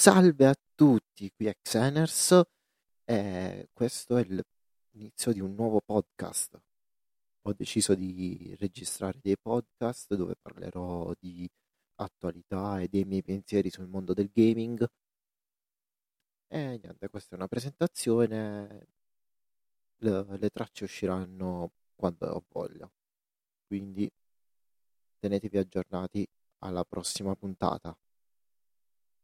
Salve a tutti, qui è Xeners e questo è l'inizio di un nuovo podcast. Ho deciso di registrare dei podcast dove parlerò di attualità e dei miei pensieri sul mondo del gaming. E niente, questa è una presentazione. Le, le tracce usciranno quando ho voglia. Quindi tenetevi aggiornati alla prossima puntata.